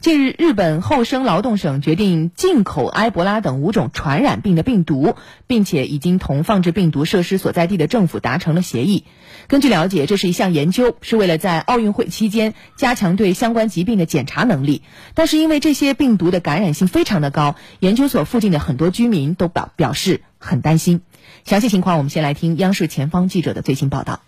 近日，日本厚生劳动省决定进口埃博拉等五种传染病的病毒，并且已经同放置病毒设施所在地的政府达成了协议。根据了解，这是一项研究，是为了在奥运会期间加强对相关疾病的检查能力。但是因为这些病毒的感染性非常的高，研究所附近的很多居民都表表示很担心。详细情况，我们先来听央视前方记者的最新报道。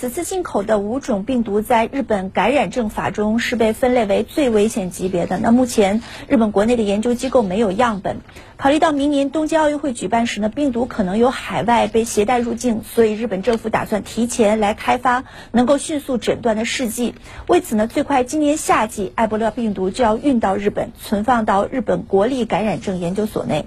此次进口的五种病毒在日本感染症法中是被分类为最危险级别的。那目前日本国内的研究机构没有样本。考虑到明年东京奥运会举办时呢，病毒可能由海外被携带入境，所以日本政府打算提前来开发能够迅速诊断的试剂。为此呢，最快今年夏季，埃博拉病毒就要运到日本，存放到日本国立感染症研究所内。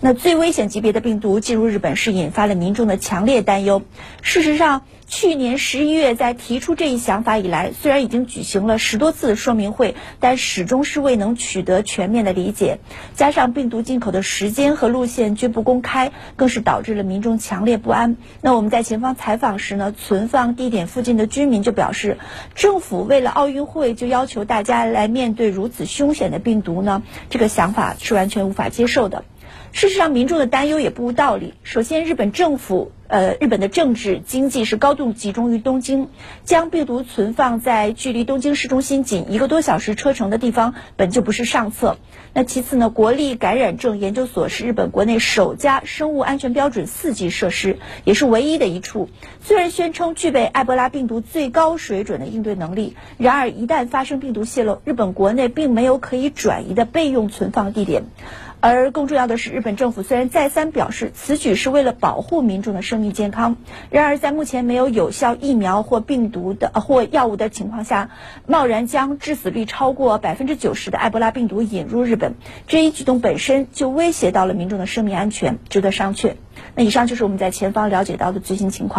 那最危险级别的病毒进入日本，是引发了民众的强烈担忧。事实上，去年十一月在提出这一想法以来，虽然已经举行了十多次说明会，但始终是未能取得全面的理解。加上病毒进口的时间和路线均不公开，更是导致了民众强烈不安。那我们在前方采访时呢，存放地点附近的居民就表示，政府为了奥运会就要求大家来面对如此凶险的病毒呢，这个想法是完全无法接受的。事实上，民众的担忧也不无道理。首先，日本政府，呃，日本的政治经济是高度集中于东京，将病毒存放在距离东京市中心仅一个多小时车程的地方，本就不是上策。那其次呢，国立感染症研究所是日本国内首家生物安全标准四级设施，也是唯一的一处。虽然宣称具备埃博拉病毒最高水准的应对能力，然而一旦发生病毒泄露，日本国内并没有可以转移的备用存放地点。而更重要的是，日本政府虽然再三表示此举是为了保护民众的生命健康，然而在目前没有有效疫苗或病毒的或药物的情况下，贸然将致死率超过百分之九十的埃博拉病毒引入日本，这一举动本身就威胁到了民众的生命安全，值得商榷。那以上就是我们在前方了解到的最新情况。